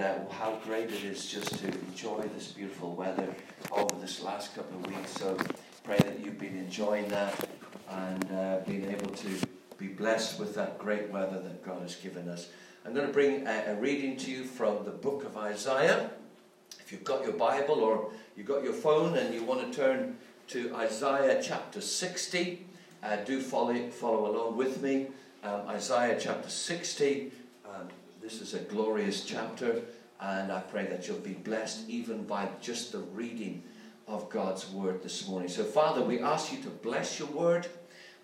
uh, how great it is just to enjoy this beautiful weather over this last couple of weeks. So pray that you've been enjoying that and uh, being able to be blessed with that great weather that God has given us. I'm going to bring a, a reading to you from the book of Isaiah. If you've got your Bible or you've got your phone and you want to turn to Isaiah chapter 60, uh, do follow, follow along with me. Um, Isaiah chapter 60. This is a glorious chapter, and I pray that you'll be blessed even by just the reading of God's word this morning. So, Father, we ask you to bless your word.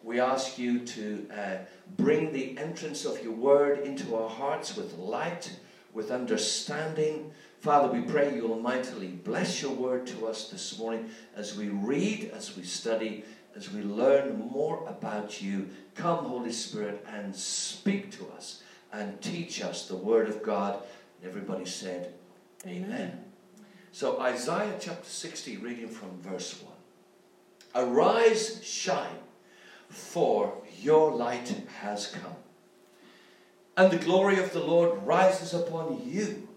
We ask you to uh, bring the entrance of your word into our hearts with light, with understanding. Father, we pray you'll mightily bless your word to us this morning as we read, as we study, as we learn more about you. Come, Holy Spirit, and speak to us and teach us the Word of God. And everybody said, Amen. Amen. So, Isaiah chapter 60, reading from verse 1. Arise, shine, for your light has come, and the glory of the Lord rises upon you.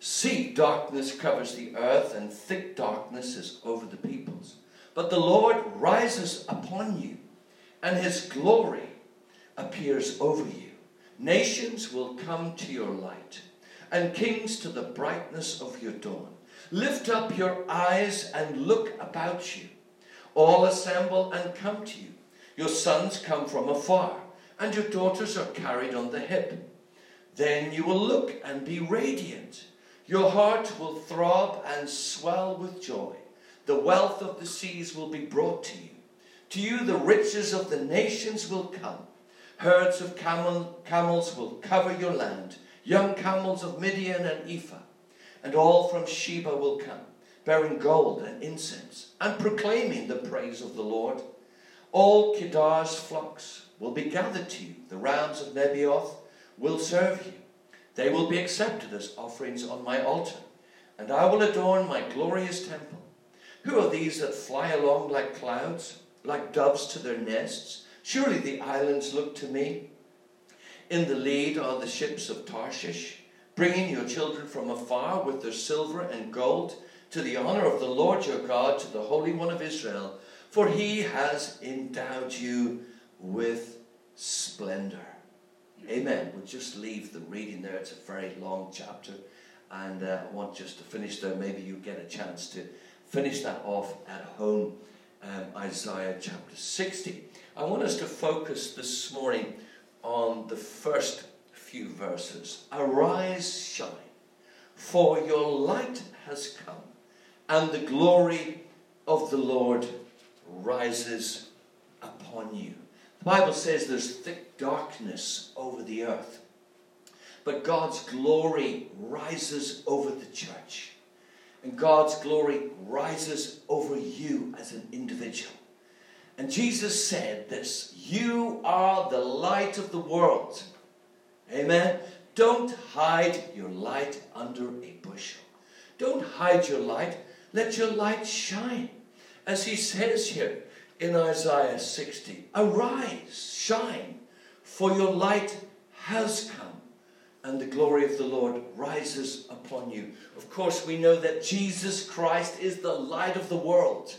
See, darkness covers the earth, and thick darkness is over the peoples. But the Lord rises upon you, and his glory appears over you. Nations will come to your light, and kings to the brightness of your dawn. Lift up your eyes and look about you. All assemble and come to you. Your sons come from afar, and your daughters are carried on the hip. Then you will look and be radiant. Your heart will throb and swell with joy. The wealth of the seas will be brought to you. To you the riches of the nations will come. Herds of camel, camels will cover your land, young camels of Midian and Ephah. And all from Sheba will come, bearing gold and incense, and proclaiming the praise of the Lord. All Kedar's flocks will be gathered to you. The rams of Nebaioth will serve you. They will be accepted as offerings on my altar, and I will adorn my glorious temple. Who are these that fly along like clouds, like doves to their nests? Surely the islands look to me. In the lead are the ships of Tarshish, bringing your children from afar with their silver and gold to the honor of the Lord your God, to the Holy One of Israel, for he has endowed you with splendor. Amen. We'll just leave the reading there. It's a very long chapter, and uh, I want just to finish there. Maybe you get a chance to finish that off at home, um, Isaiah chapter 60. I want us to focus this morning on the first few verses. Arise, shine, for your light has come, and the glory of the Lord rises upon you. The Bible says there's thick darkness over the earth, but God's glory rises over the church. And God's glory rises over you as an individual. And Jesus said this You are the light of the world. Amen. Don't hide your light under a bushel. Don't hide your light. Let your light shine. As he says here in Isaiah 60 Arise, shine, for your light has come and the glory of the Lord rises upon you. Of course, we know that Jesus Christ is the light of the world.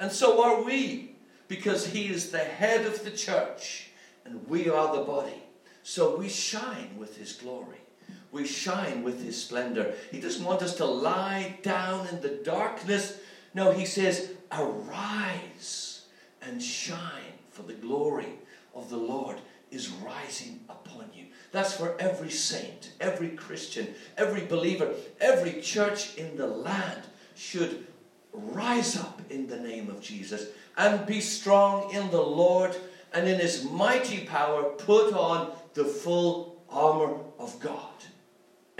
And so are we, because he is the head of the church, and we are the body. So we shine with his glory. We shine with his splendor. He doesn't want us to lie down in the darkness. No, he says, Arise and shine, for the glory of the Lord is rising upon you. That's for every saint, every Christian, every believer, every church in the land should rise up in the name of Jesus and be strong in the Lord and in his mighty power put on the full armor of God.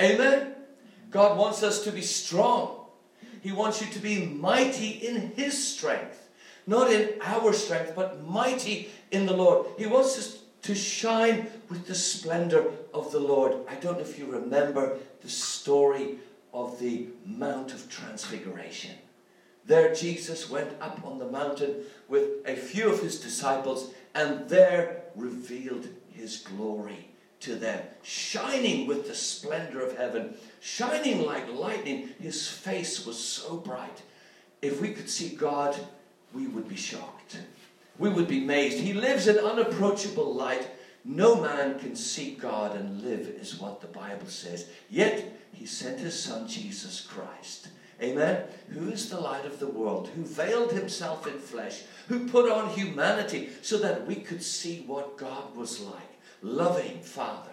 Amen. God wants us to be strong. He wants you to be mighty in his strength. Not in our strength, but mighty in the Lord. He wants us to shine with the splendor of the Lord. I don't know if you remember the story of the Mount of Transfiguration. There, Jesus went up on the mountain with a few of his disciples and there revealed his glory to them, shining with the splendor of heaven, shining like lightning. His face was so bright. If we could see God, we would be shocked. We would be amazed. He lives in unapproachable light. No man can see God and live, is what the Bible says. Yet, He sent His Son, Jesus Christ. Amen? Who is the light of the world, who veiled Himself in flesh, who put on humanity so that we could see what God was like. Loving Father,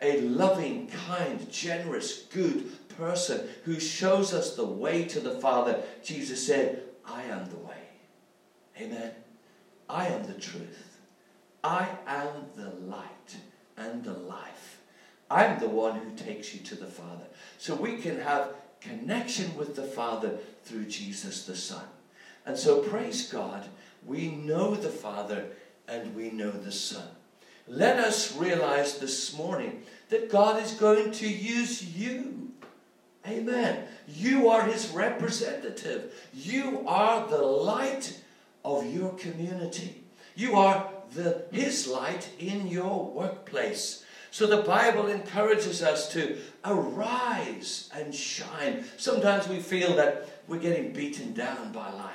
a loving, kind, generous, good person who shows us the way to the Father. Jesus said, I am the way. Amen. I am the truth. I am the light and the life. I'm the one who takes you to the Father. So we can have connection with the Father through Jesus the Son. And so, praise God, we know the Father and we know the Son. Let us realize this morning that God is going to use you. Amen. You are His representative. You are the light of your community. You are the, His light in your workplace. So the Bible encourages us to arise and shine. Sometimes we feel that we're getting beaten down by life.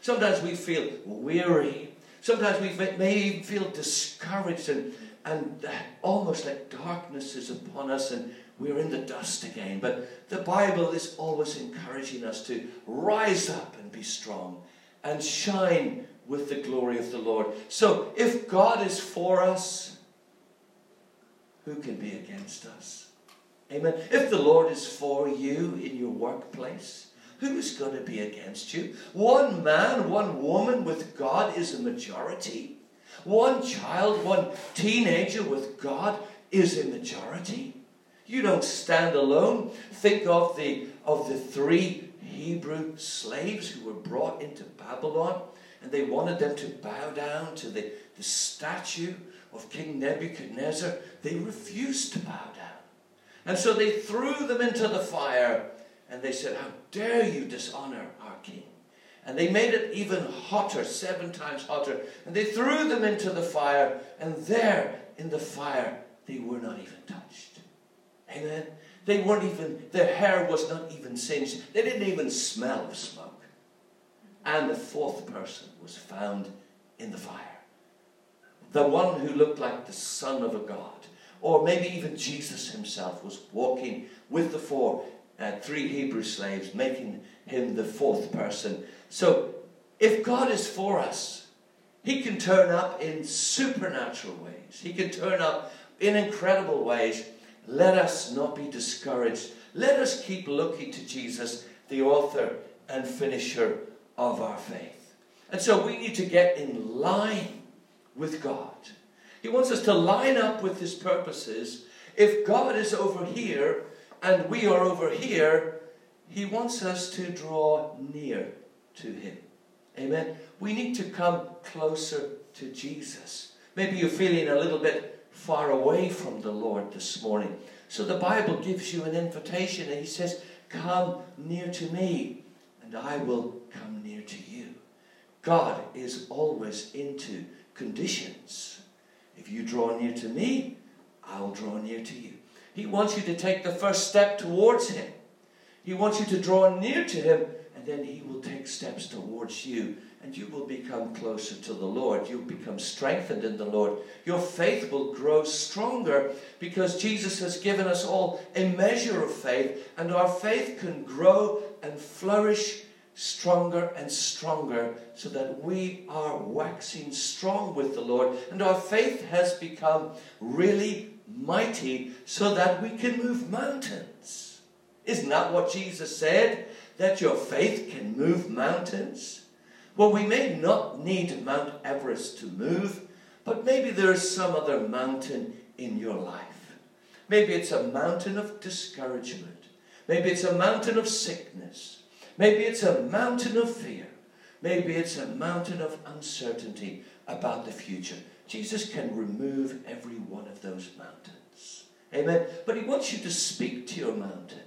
Sometimes we feel weary. Sometimes we may even feel discouraged and, and almost like darkness is upon us and we're in the dust again. But the Bible is always encouraging us to rise up and be strong and shine with the glory of the Lord. So if God is for us, who can be against us? Amen. If the Lord is for you in your workplace, who's going to be against you? One man, one woman with God is a majority. One child, one teenager with God is a majority. You don't stand alone. Think of the, of the three Hebrew slaves who were brought into Babylon and they wanted them to bow down to the, the statue of King Nebuchadnezzar. They refused to bow down. And so they threw them into the fire and they said, How dare you dishonor our king? And they made it even hotter, seven times hotter. And they threw them into the fire, and there in the fire, they were not even touched. Amen. They weren't even, their hair was not even singed. They didn't even smell of smoke. And the fourth person was found in the fire. The one who looked like the son of a God. Or maybe even Jesus himself was walking with the four, uh, three Hebrew slaves, making him the fourth person. So if God is for us, he can turn up in supernatural ways. He can turn up in incredible ways let us not be discouraged. Let us keep looking to Jesus, the author and finisher of our faith. And so we need to get in line with God. He wants us to line up with His purposes. If God is over here and we are over here, He wants us to draw near to Him. Amen. We need to come closer to Jesus. Maybe you're feeling a little bit far away from the Lord this morning. So the Bible gives you an invitation and He says, Come near to me and I will come near to you. God is always into conditions. If you draw near to me, I'll draw near to you. He wants you to take the first step towards Him. He wants you to draw near to Him, and then He will take steps towards you and you will become closer to the Lord. You'll become strengthened in the Lord. Your faith will grow stronger because Jesus has given us all a measure of faith, and our faith can grow and flourish stronger and stronger so that we are waxing strong with the Lord, and our faith has become really mighty so that we can move mountains. Isn't that what Jesus said? That your faith can move mountains? Well, we may not need Mount Everest to move, but maybe there's some other mountain in your life. Maybe it's a mountain of discouragement. Maybe it's a mountain of sickness. Maybe it's a mountain of fear. Maybe it's a mountain of uncertainty about the future. Jesus can remove every one of those mountains. Amen. But he wants you to speak to your mountain.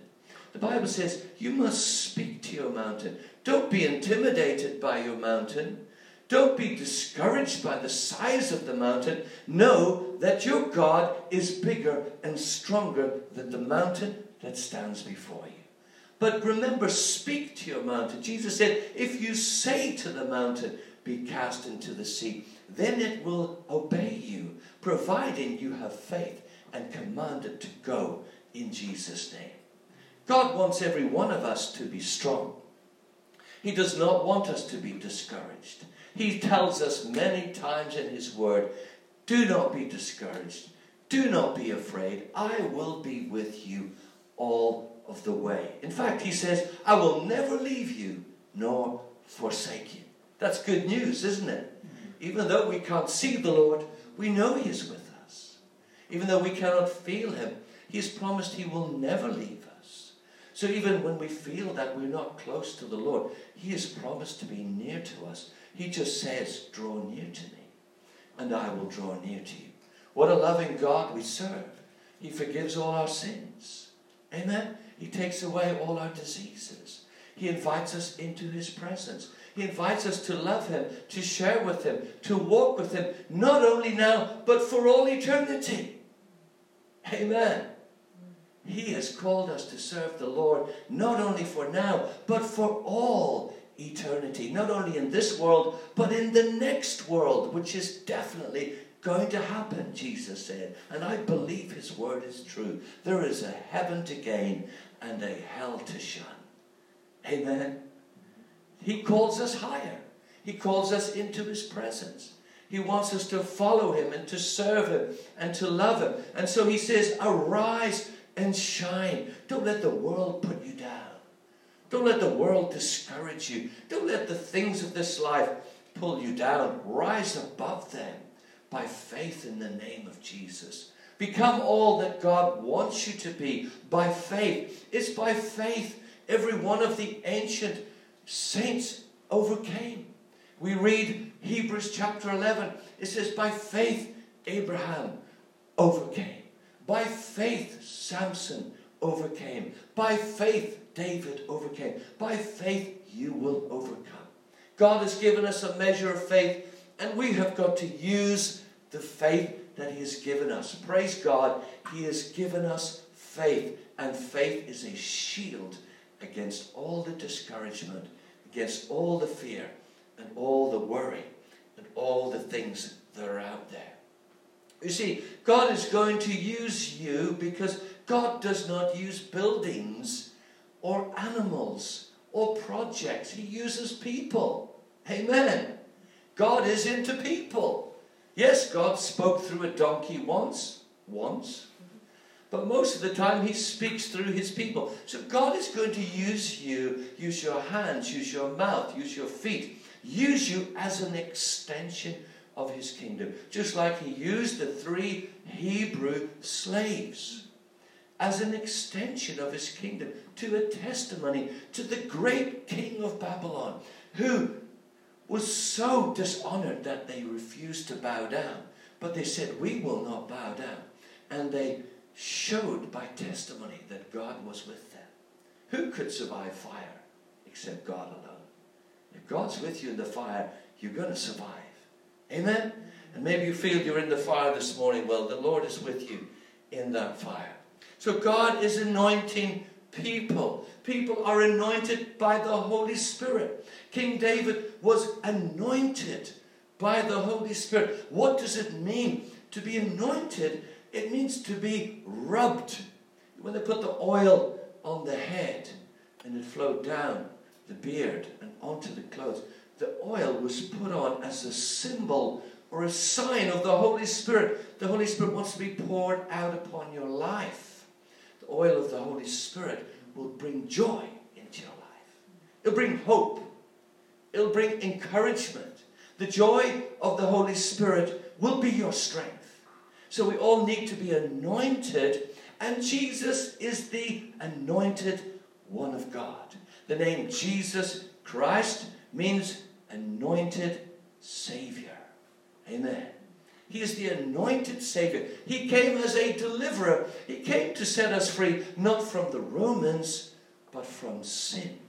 The Bible says you must speak to your mountain. Don't be intimidated by your mountain. Don't be discouraged by the size of the mountain. Know that your God is bigger and stronger than the mountain that stands before you. But remember, speak to your mountain. Jesus said, If you say to the mountain, be cast into the sea, then it will obey you, providing you have faith and command it to go in Jesus' name. God wants every one of us to be strong. He does not want us to be discouraged. He tells us many times in His Word do not be discouraged, do not be afraid. I will be with you all of the way. In fact, He says, I will never leave you nor forsake you. That's good news, isn't it? Mm-hmm. Even though we can't see the Lord, we know He is with us. Even though we cannot feel Him, He has promised He will never leave us. So even when we feel that we're not close to the Lord, He has promised to be near to us. He just says, Draw near to me, and I will draw near to you. What a loving God we serve. He forgives all our sins. Amen. He takes away all our diseases. He invites us into His presence. He invites us to love Him, to share with Him, to walk with Him, not only now, but for all eternity. Amen. He has called us to serve the Lord not only for now, but for all eternity. Not only in this world, but in the next world, which is definitely going to happen, Jesus said. And I believe His word is true. There is a heaven to gain and a hell to shun. Amen. He calls us higher. He calls us into His presence. He wants us to follow Him and to serve Him and to love Him. And so He says, Arise and shine. Don't let the world put you down. Don't let the world discourage you. Don't let the things of this life pull you down. Rise above them by faith in the name of Jesus. Become all that God wants you to be by faith. It's by faith every one of the ancient saints overcame. We read Hebrews chapter 11. It says, By faith, Abraham overcame. By faith, Samson overcame. By faith, David overcame. By faith, you will overcome. God has given us a measure of faith, and we have got to use the faith that He has given us. Praise God, He has given us faith, and faith is a shield against all the discouragement against all the fear and all the worry and all the things that are out there. You see, God is going to use you because God does not use buildings or animals or projects. He uses people. Amen. God is into people. Yes, God spoke through a donkey once, once, but most of the time, He speaks through His people. So God is going to use you, use your hands, use your mouth, use your feet, use you as an extension of His kingdom. Just like He used the three Hebrew slaves as an extension of His kingdom to a testimony to the great king of Babylon who was so dishonored that they refused to bow down. But they said, We will not bow down. And they showed by testimony that God was with them. Who could survive fire except God alone? If God's with you in the fire, you're going to survive. Amen? And maybe you feel you're in the fire this morning. Well, the Lord is with you in that fire. So God is anointing people. People are anointed by the Holy Spirit. King David was anointed by the Holy Spirit. What does it mean to be anointed? It means to be rubbed. When they put the oil on the head and it flowed down the beard and onto the clothes, the oil was put on as a symbol or a sign of the Holy Spirit. The Holy Spirit wants to be poured out upon your life. Oil of the Holy Spirit will bring joy into your life. It'll bring hope. It'll bring encouragement. The joy of the Holy Spirit will be your strength. So we all need to be anointed, and Jesus is the anointed one of God. The name Jesus Christ means anointed Savior. Amen. He is the anointed Savior. He came as a deliverer. He came to set us free, not from the Romans, but from sin.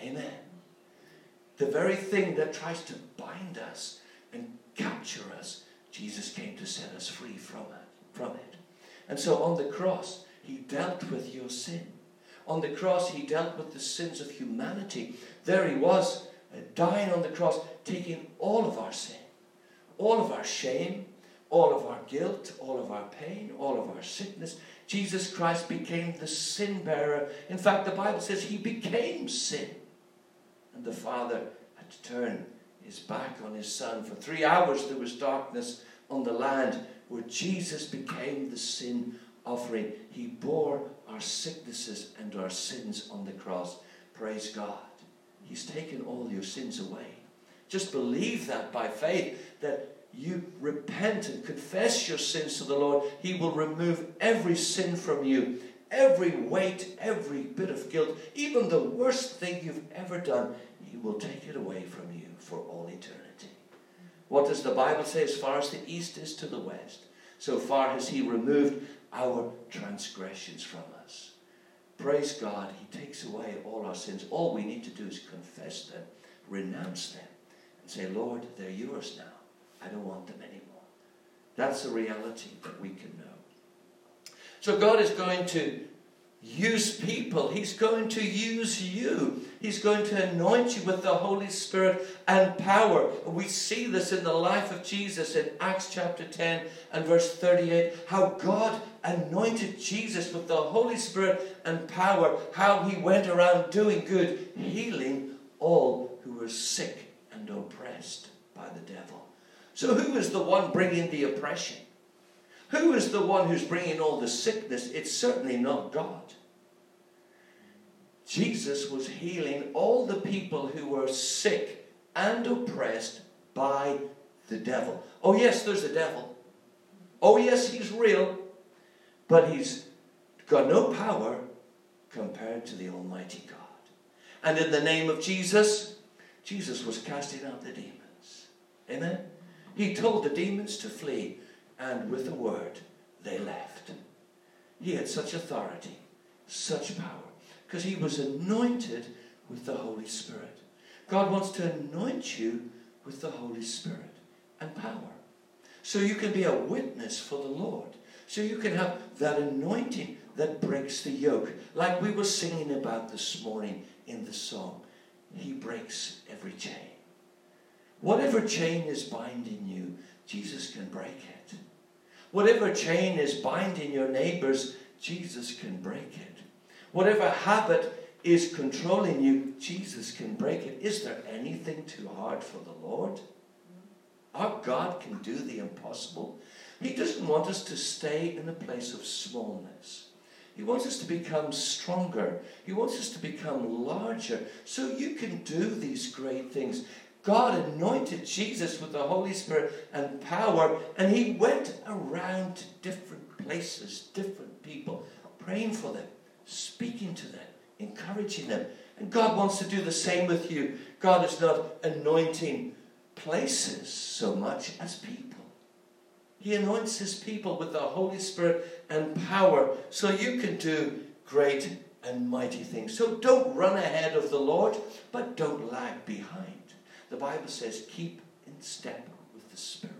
Amen. the very thing that tries to bind us and capture us, Jesus came to set us free from it. From it. And so on the cross, he dealt with your sin. On the cross, he dealt with the sins of humanity. There he was, uh, dying on the cross, taking all of our sin, all of our shame, all of our guilt, all of our pain, all of our sickness. Jesus Christ became the sin bearer. In fact, the Bible says he became sin. And the Father had to turn his back on his Son. For three hours there was darkness on the land where Jesus became the sin offering. He bore our sicknesses and our sins on the cross. Praise God. He's taken all your sins away. Just believe that by faith, that you repent and confess your sins to the Lord, He will remove every sin from you, every weight, every bit of guilt, even the worst thing you've ever done. He will take it away from you for all eternity. What does the Bible say? As far as the east is to the west, so far has He removed our transgressions from us. Praise God, He takes away all our sins. All we need to do is confess them, renounce them, and say, Lord, they're yours now. I don't want them anymore. That's a reality that we can know. So God is going to use people. He's going to use you. He's going to anoint you with the Holy Spirit and power. We see this in the life of Jesus in Acts chapter 10 and verse 38. How God anointed Jesus with the Holy Spirit and power. How he went around doing good, healing all who were sick and oppressed by the devil. So, who is the one bringing the oppression? Who is the one who's bringing all the sickness? It's certainly not God. Jesus was healing all the people who were sick and oppressed by the devil. Oh, yes, there's a devil. Oh, yes, he's real. But he's got no power compared to the Almighty God. And in the name of Jesus, Jesus was casting out the demons. Amen? He told the demons to flee, and with a word, they left. He had such authority, such power, because he was anointed with the Holy Spirit. God wants to anoint you with the Holy Spirit and power. So you can be a witness for the Lord. So you can have that anointing that breaks the yoke. Like we were singing about this morning in the song. He breaks every chain. Whatever chain is binding you, Jesus can break it. Whatever chain is binding your neighbors, Jesus can break it. Whatever habit is controlling you, Jesus can break it. Is there anything too hard for the Lord? Our God can do the impossible. He doesn't want us to stay in a place of smallness. He wants us to become stronger. He wants us to become larger so you can do these great things. God anointed Jesus with the Holy Spirit and power, and he went around to different places, different people, praying for them, speaking to them, encouraging them. And God wants to do the same with you. God is not anointing places so much as people. He anoints his people with the Holy Spirit and power so you can do great and mighty things. So don't run ahead of the Lord, but don't lag behind. The Bible says, keep in step with the Spirit.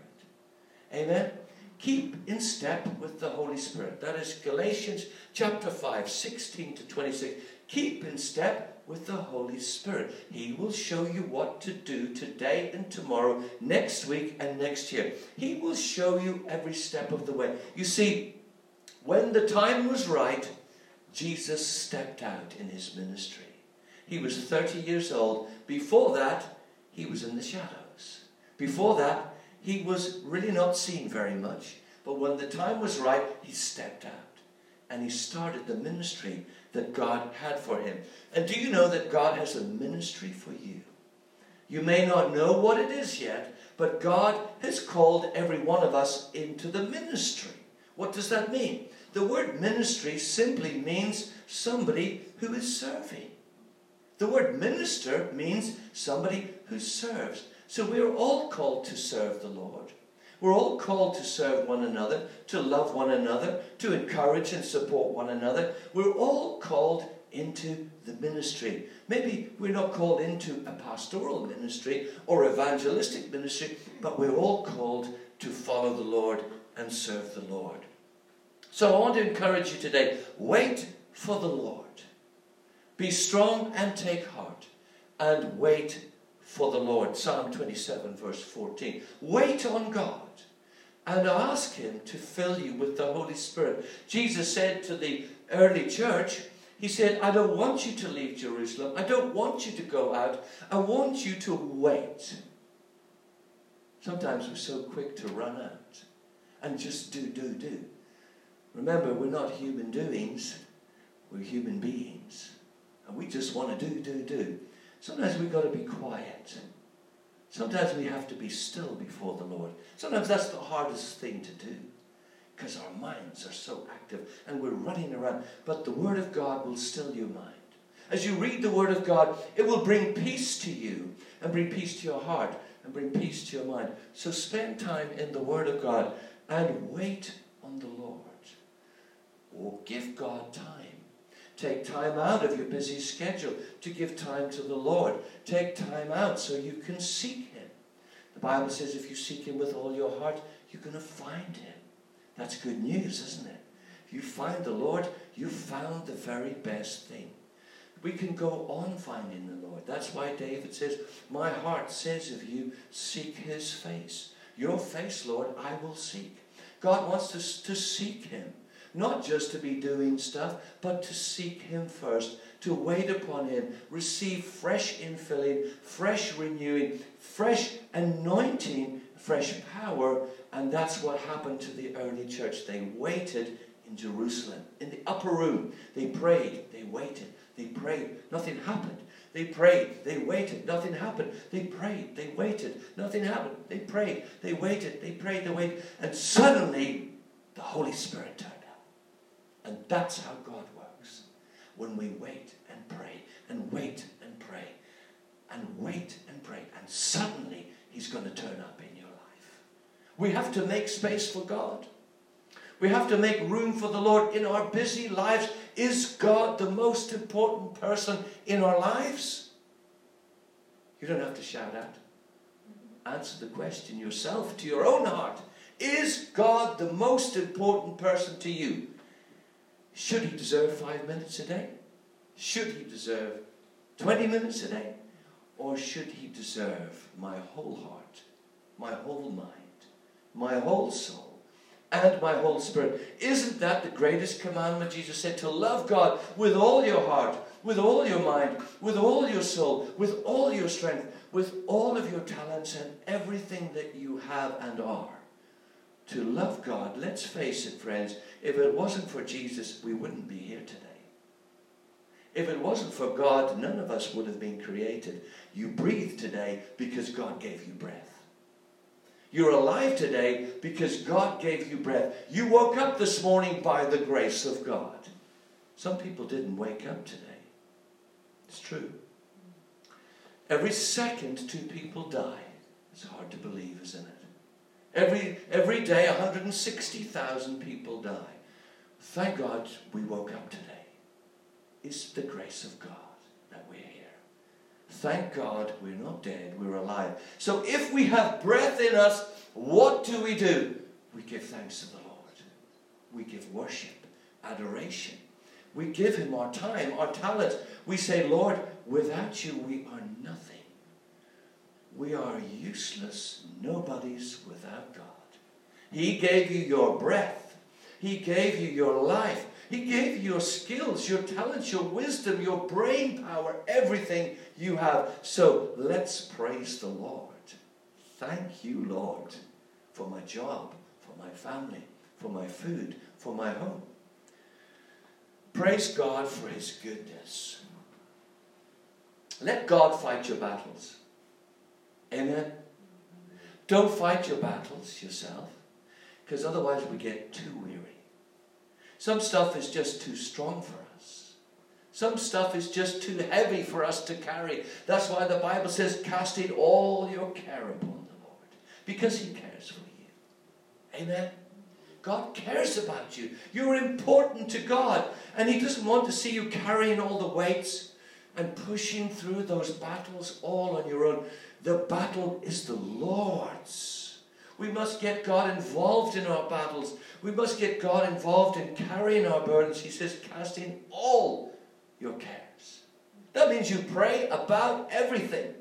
Amen? Keep in step with the Holy Spirit. That is Galatians chapter 5, 16 to 26. Keep in step with the Holy Spirit. He will show you what to do today and tomorrow, next week and next year. He will show you every step of the way. You see, when the time was right, Jesus stepped out in his ministry. He was 30 years old. Before that, he was in the shadows. Before that, he was really not seen very much. But when the time was right, he stepped out and he started the ministry that God had for him. And do you know that God has a ministry for you? You may not know what it is yet, but God has called every one of us into the ministry. What does that mean? The word ministry simply means somebody who is serving. The word minister means somebody who serves. So we're all called to serve the Lord. We're all called to serve one another, to love one another, to encourage and support one another. We're all called into the ministry. Maybe we're not called into a pastoral ministry or evangelistic ministry, but we're all called to follow the Lord and serve the Lord. So I want to encourage you today wait for the Lord. Be strong and take heart, and wait for the Lord. Psalm 27, verse 14. Wait on God and ask Him to fill you with the Holy Spirit. Jesus said to the early church, He said, I don't want you to leave Jerusalem. I don't want you to go out. I want you to wait. Sometimes we're so quick to run out and just do, do, do. Remember, we're not human doings, we're human beings. And we just want to do, do, do. Sometimes we've got to be quiet. Sometimes we have to be still before the Lord. Sometimes that's the hardest thing to do because our minds are so active and we're running around. But the Word of God will still your mind. As you read the Word of God, it will bring peace to you and bring peace to your heart and bring peace to your mind. So spend time in the Word of God and wait on the Lord. Or give God time. Take time out of your busy schedule to give time to the Lord. Take time out so you can seek Him. The Bible says if you seek Him with all your heart, you're going to find Him. That's good news, isn't it? If you find the Lord, you found the very best thing. We can go on finding the Lord. That's why David says, My heart says of you, seek His face. Your face, Lord, I will seek. God wants us to seek Him. Not just to be doing stuff, but to seek Him first, to wait upon Him, receive fresh infilling, fresh renewing, fresh anointing, fresh power. And that's what happened to the early church. They waited in Jerusalem, in the upper room. They prayed, they waited, they prayed. Nothing happened. They prayed, they waited, nothing happened. They prayed, they waited, nothing happened. They prayed, they waited, they prayed, they waited. And suddenly, the Holy Spirit turned. And that's how God works. When we wait and pray, and wait and pray, and wait and pray, and suddenly He's going to turn up in your life. We have to make space for God. We have to make room for the Lord in our busy lives. Is God the most important person in our lives? You don't have to shout out. Answer the question yourself to your own heart. Is God the most important person to you? Should he deserve five minutes a day? Should he deserve 20 minutes a day? Or should he deserve my whole heart, my whole mind, my whole soul, and my whole spirit? Isn't that the greatest commandment? Jesus said to love God with all your heart, with all your mind, with all your soul, with all your strength, with all of your talents and everything that you have and are to love God, let's face it, friends, if it wasn't for Jesus, we wouldn't be here today. If it wasn't for God, none of us would have been created. You breathe today because God gave you breath. You're alive today because God gave you breath. You woke up this morning by the grace of God. Some people didn't wake up today. It's true. Every second, two people die. It's hard to believe, isn't it? Every, every day, 160,000 people die. Thank God we woke up today. It's the grace of God that we're here. Thank God we're not dead, we're alive. So if we have breath in us, what do we do? We give thanks to the Lord. We give worship, adoration. We give Him our time, our talents. We say, Lord, without you we are nothing. We are useless nobodies without God. He gave you your breath. He gave you your life. He gave you your skills, your talents, your wisdom, your brain power, everything you have. So let's praise the Lord. Thank you, Lord, for my job, for my family, for my food, for my home. Praise God for His goodness. Let God fight your battles. Amen. Don't fight your battles yourself, because otherwise we get too weary. Some stuff is just too strong for us. Some stuff is just too heavy for us to carry. That's why the Bible says, casting all your care upon the Lord, because He cares for you. Amen. God cares about you. You're important to God. And He doesn't want to see you carrying all the weights and pushing through those battles all on your own. The battle is the Lord's. We must get God involved in our battles. We must get God involved in carrying our burdens. He says, casting all your cares. That means you pray about everything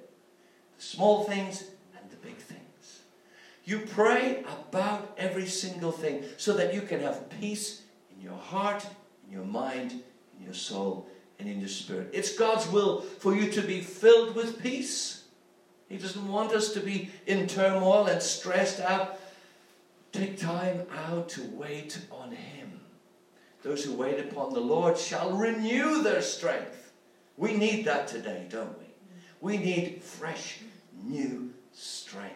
the small things and the big things. You pray about every single thing so that you can have peace in your heart, in your mind, in your soul, and in your spirit. It's God's will for you to be filled with peace. He doesn't want us to be in turmoil and stressed out. Take time out to wait on Him. Those who wait upon the Lord shall renew their strength. We need that today, don't we? We need fresh, new strength.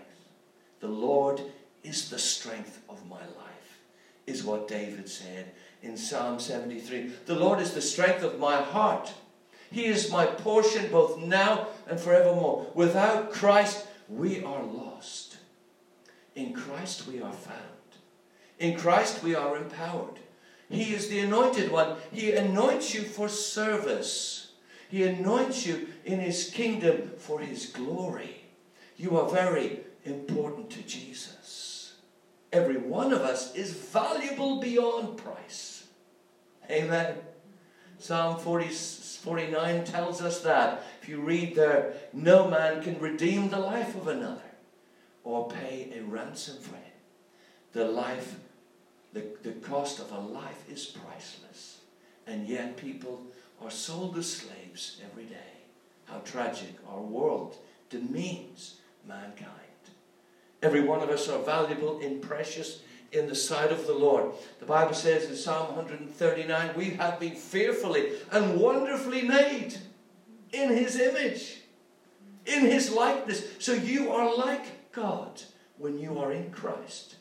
The Lord is the strength of my life, is what David said in Psalm 73. The Lord is the strength of my heart. He is my portion both now and forevermore. Without Christ, we are lost. In Christ, we are found. In Christ, we are empowered. He is the anointed one. He anoints you for service. He anoints you in His kingdom for His glory. You are very important to Jesus. Every one of us is valuable beyond price. Amen. Psalm 40, 49 tells us that. If you read there, no man can redeem the life of another or pay a ransom for him. The life, the, the cost of a life is priceless. And yet people are sold as slaves every day. How tragic our world demeans mankind. Every one of us are valuable and precious in the sight of the Lord. The Bible says in Psalm 139, we have been fearfully and wonderfully made in His image, in His likeness. So you are like God when you are in Christ.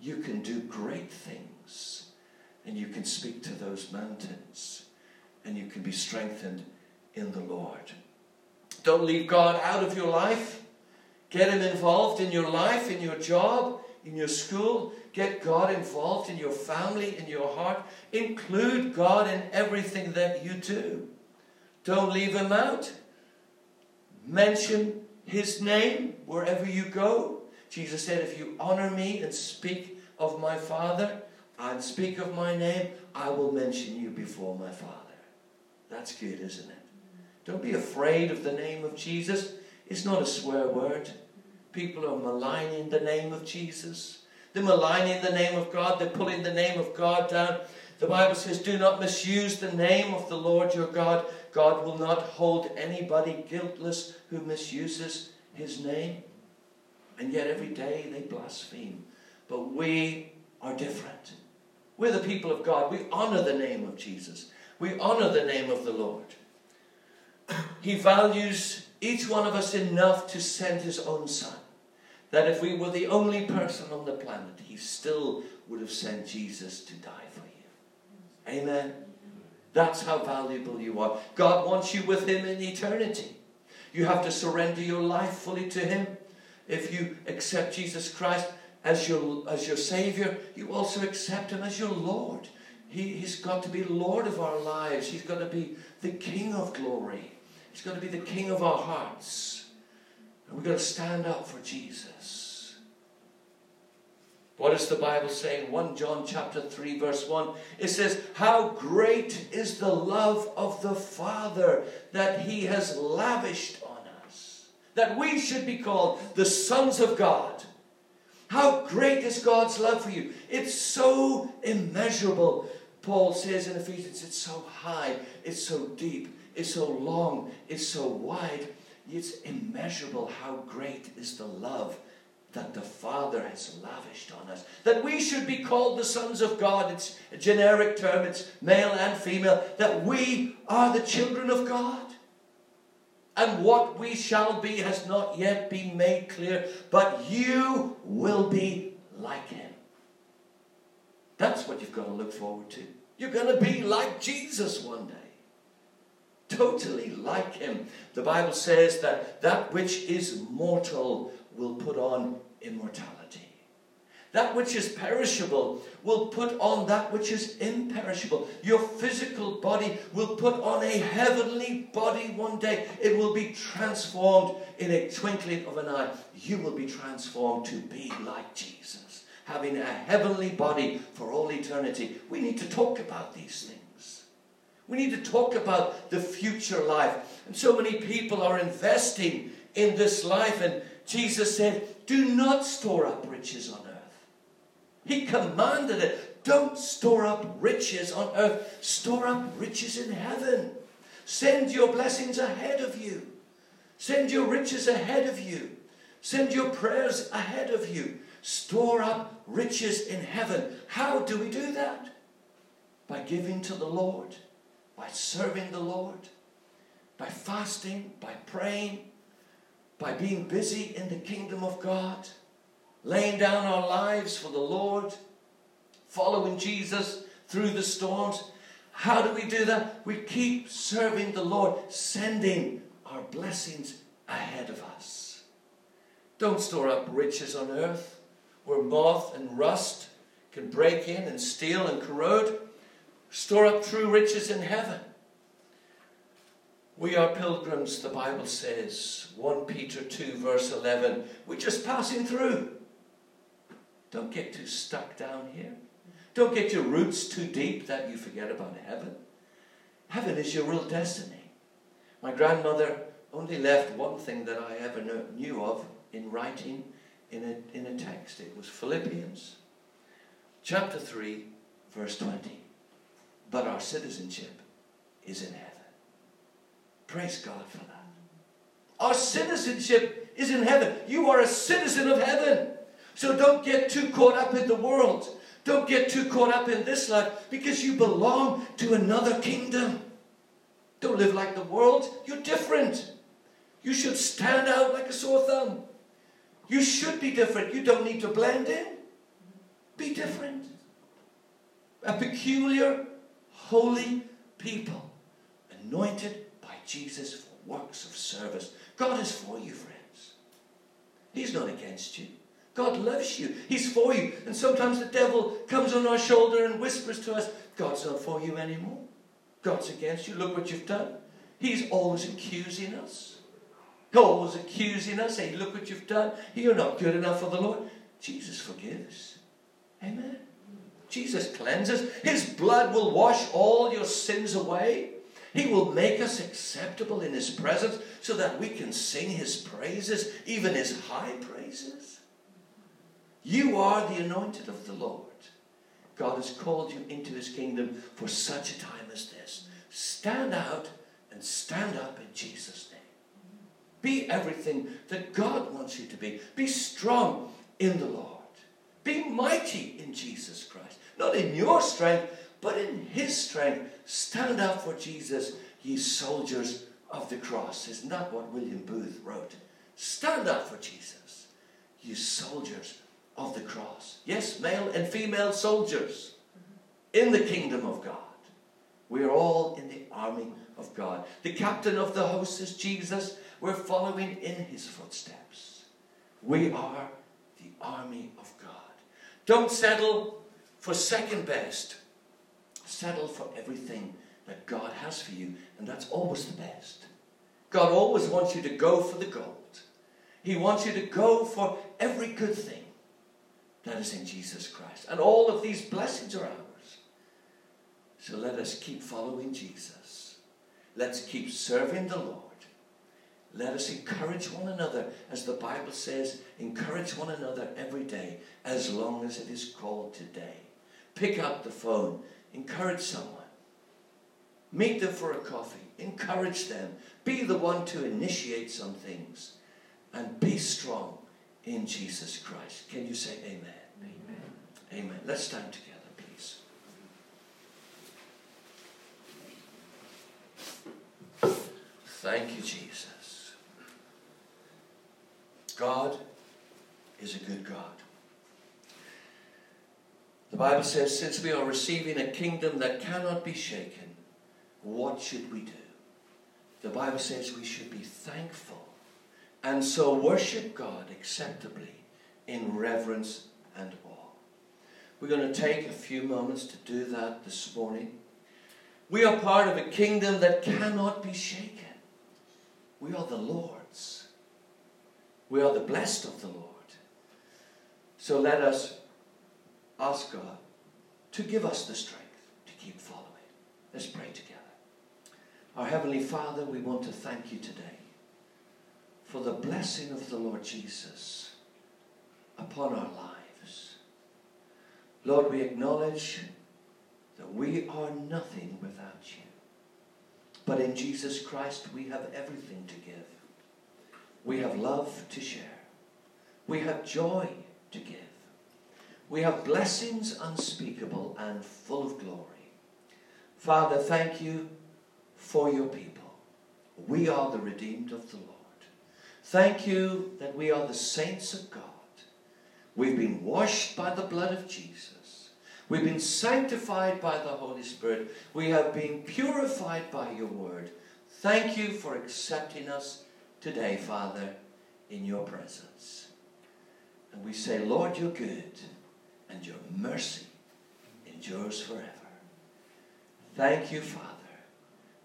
You can do great things and you can speak to those mountains and you can be strengthened in the Lord. Don't leave God out of your life. Get Him involved in your life, in your job, in your school. Get God involved in your family, in your heart. Include God in everything that you do. Don't leave Him out. Mention His name wherever you go. Jesus said, If you honor me and speak of my Father and speak of my name, I will mention you before my Father. That's good, isn't it? Don't be afraid of the name of Jesus. It's not a swear word. People are maligning the name of Jesus. They're maligning the name of God. They're pulling the name of God down. The Bible says, Do not misuse the name of the Lord your God. God will not hold anybody guiltless who misuses his name. And yet every day they blaspheme. But we are different. We're the people of God. We honor the name of Jesus. We honor the name of the Lord. He values each one of us enough to send his own son. That if we were the only person on the planet, he still would have sent Jesus to die for you. Amen. That's how valuable you are. God wants you with him in eternity. You have to surrender your life fully to him. If you accept Jesus Christ as your, as your Savior, you also accept him as your Lord. He, he's got to be Lord of our lives. He's got to be the King of glory. He's got to be the king of our hearts. And we've got to stand up for Jesus. What does the Bible say in 1 John chapter 3 verse 1? It says, How great is the love of the Father that he has lavished on us. That we should be called the sons of God. How great is God's love for you? It's so immeasurable. Paul says in Ephesians, it's so high, it's so deep, it's so long, it's so wide, it's immeasurable how great is the love that the Father has lavished on us. That we should be called the sons of God. It's a generic term, it's male and female. That we are the children of God. And what we shall be has not yet been made clear, but you will be like Him. That's what you've got to look forward to. You're going to be like Jesus one day totally like him. The Bible says that that which is mortal will put on immortality. That which is perishable will put on that which is imperishable. Your physical body will put on a heavenly body one day. It will be transformed in a twinkling of an eye. You will be transformed to be like Jesus, having a heavenly body for all eternity. We need to talk about these things. We need to talk about the future life. And so many people are investing in this life. And Jesus said, Do not store up riches on earth he commanded it. Don't store up riches on earth, store up riches in heaven. Send your blessings ahead of you. Send your riches ahead of you. Send your prayers ahead of you. Store up riches in heaven. How do we do that? By giving to the Lord, by serving the Lord, by fasting, by praying, by being busy in the kingdom of God laying down our lives for the Lord, following Jesus through the storms. How do we do that? We keep serving the Lord, sending our blessings ahead of us. Don't store up riches on earth where moth and rust can break in and steal and corrode. Store up true riches in heaven. We are pilgrims, the Bible says, 1 Peter 2, verse 11. We're just passing through. Don't get too stuck down here. Don't get your roots too deep that you forget about heaven. Heaven is your real destiny. My grandmother only left one thing that I ever knew of in writing in a, in a text. It was Philippians chapter 3, verse 20. But our citizenship is in heaven. Praise God for that. Our citizenship is in heaven. You are a citizen of heaven. So don't get too caught up in the world. Don't get too caught up in this life because you belong to another kingdom. Don't live like the world. You're different. You should stand out like a sore thumb. You should be different. You don't need to blend in. Be different. A peculiar, holy people, anointed Jesus for works of service. God is for you, friends. He's not against you. God loves you. He's for you. And sometimes the devil comes on our shoulder and whispers to us, God's not for you anymore. God's against you. Look what you've done. He's always accusing us. Always accusing us. Hey, look what you've done. You're not good enough for the Lord. Jesus forgives. Amen. Jesus cleanses. His blood will wash all your sins away. He will make us acceptable in His presence so that we can sing His praises, even His high praises. You are the anointed of the Lord. God has called you into his kingdom for such a time as this. Stand out and stand up in Jesus' name. Be everything that God wants you to be. Be strong in the Lord. Be mighty in Jesus Christ. Not in your strength, but in his strength. Stand up for Jesus, ye soldiers of the cross. Is not what William Booth wrote. Stand up for Jesus, ye soldiers of the cross. Yes, male and female soldiers in the kingdom of God. We are all in the army of God. The captain of the host is Jesus. We're following in his footsteps. We are the army of God. Don't settle for second best. Settle for everything that God has for you, and that's always the best. God always wants you to go for the gold. He wants you to go for every good thing that is in Jesus Christ. And all of these blessings are ours. So let us keep following Jesus. Let's keep serving the Lord. Let us encourage one another, as the Bible says, encourage one another every day, as long as it is called today. Pick up the phone, encourage someone. Meet them for a coffee, encourage them. Be the one to initiate some things, and be strong in Jesus Christ. Can you say amen? Amen. Amen. Let's stand together, please. Thank you, Jesus. God is a good God. The Bible says, since we are receiving a kingdom that cannot be shaken, what should we do? The Bible says we should be thankful and so worship God acceptably in reverence and awe. We're going to take a few moments to do that this morning. We are part of a kingdom that cannot be shaken. We are the Lord's. We are the blessed of the Lord. So let us ask God to give us the strength to keep following. Let's pray together. Our Heavenly Father, we want to thank you today for the blessing of the Lord Jesus upon our lives. Lord, we acknowledge that we are nothing without you. But in Jesus Christ, we have everything to give. We have love to share. We have joy to give. We have blessings unspeakable and full of glory. Father, thank you for your people. We are the redeemed of the Lord. Thank you that we are the saints of God. We've been washed by the blood of Jesus. We've been sanctified by the Holy Spirit. We have been purified by your word. Thank you for accepting us today, Father, in your presence. And we say, Lord, you're good, and your mercy endures forever. Thank you, Father.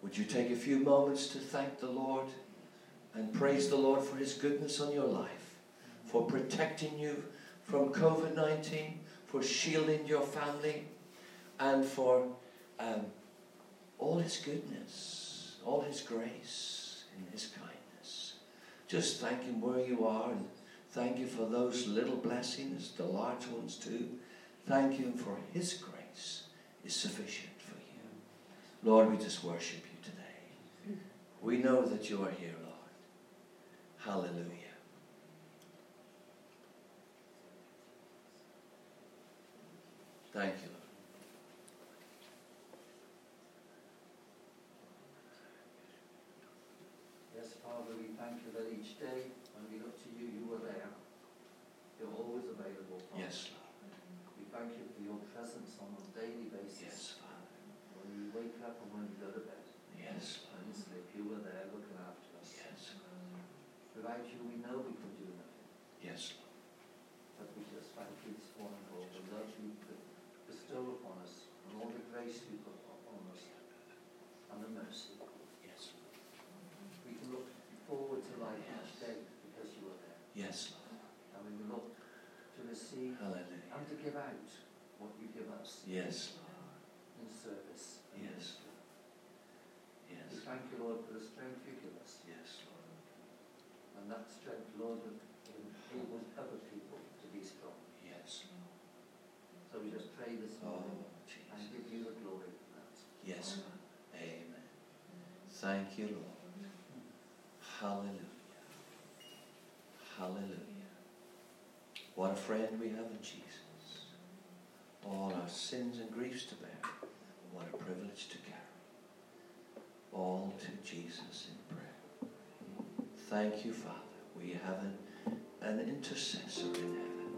Would you take a few moments to thank the Lord and praise the Lord for his goodness on your life, for protecting you from COVID 19, for shielding your family, and for um, all his goodness, all his grace, and his kindness. Just thank him where you are and thank you for those little blessings, the large ones too. Thank you for his grace is sufficient for you. Lord, we just worship you. Today. We know that you are here, Lord. Hallelujah. Thank you, Lord. Yes, Father, we thank you that each day when we look to you, you are there. You're always available, Father. Yes, Lord. We thank you for your presence on a daily basis. Yes, Father. When you wake up and when you go to bed. Yes, Lord. And sleep, you were there looking after us. Yes, Without you, we know we can do nothing. yes, Lord. But we just thank you this morning for all the love you bestow upon us and all the grace you put upon us and the mercy. Yes, We can look forward to life each day because you are there. yes, Lord. And we will look to receive Hallelujah. and to give out what you give us Yes, Lord. in service. Yes. ministry. We Yes, thank you, Lord, for the strength you give us. yes, Lord. And that strength, Lord, enables other people to be strong. Yes, So we just pray this oh, morning Oh, and give you the glory for that. Yes, Lord. Amen. Thank you, Lord. Hallelujah. Hallelujah. What a friend we have in Jesus. All our sins and griefs to bear. What a privilege to carry. All to Jesus in prayer. Thank you, Father. We have an, an intercessor in heaven,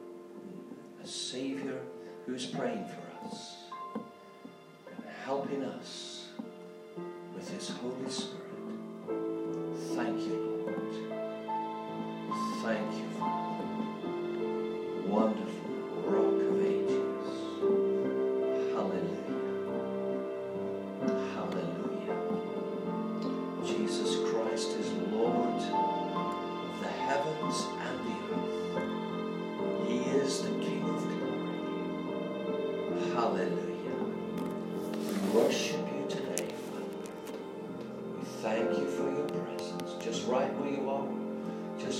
a Savior who's praying for us and helping us with His Holy Spirit. Thank you,